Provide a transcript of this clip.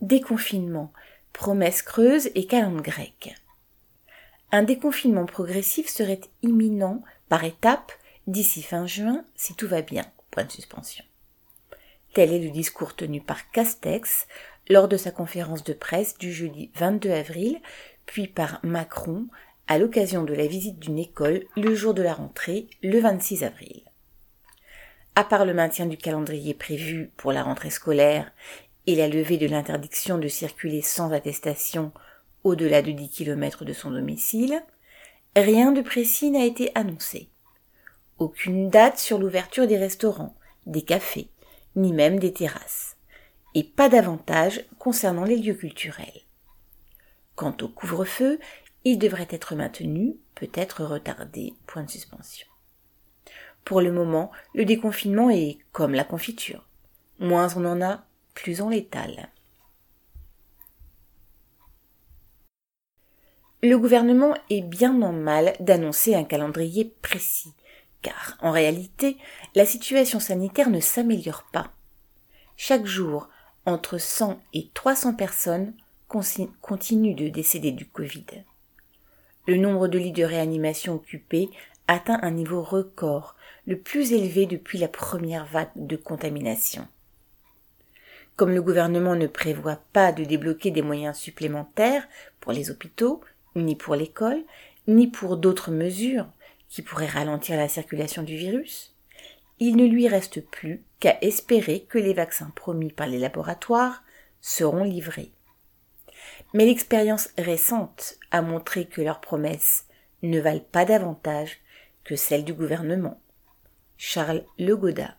Déconfinement, promesses creuses et calendrier grec. Un déconfinement progressif serait imminent par étapes d'ici fin juin si tout va bien. Point de suspension. Tel est le discours tenu par Castex lors de sa conférence de presse du jeudi 22 avril, puis par Macron à l'occasion de la visite d'une école le jour de la rentrée, le 26 avril. À part le maintien du calendrier prévu pour la rentrée scolaire et la levée de l'interdiction de circuler sans attestation au-delà de 10 km de son domicile, rien de précis n'a été annoncé. Aucune date sur l'ouverture des restaurants, des cafés, ni même des terrasses. Et pas davantage concernant les lieux culturels. Quant au couvre-feu, il devrait être maintenu, peut-être retardé, point de suspension. Pour le moment, le déconfinement est comme la confiture. Moins on en a, plus. Le gouvernement est bien en mal d'annoncer un calendrier précis, car en réalité, la situation sanitaire ne s'améliore pas. Chaque jour, entre 100 et 300 personnes continuent de décéder du Covid. Le nombre de lits de réanimation occupés atteint un niveau record, le plus élevé depuis la première vague de contamination. Comme le gouvernement ne prévoit pas de débloquer des moyens supplémentaires pour les hôpitaux, ni pour l'école, ni pour d'autres mesures qui pourraient ralentir la circulation du virus, il ne lui reste plus qu'à espérer que les vaccins promis par les laboratoires seront livrés. Mais l'expérience récente a montré que leurs promesses ne valent pas davantage que celles du gouvernement. Charles Legoda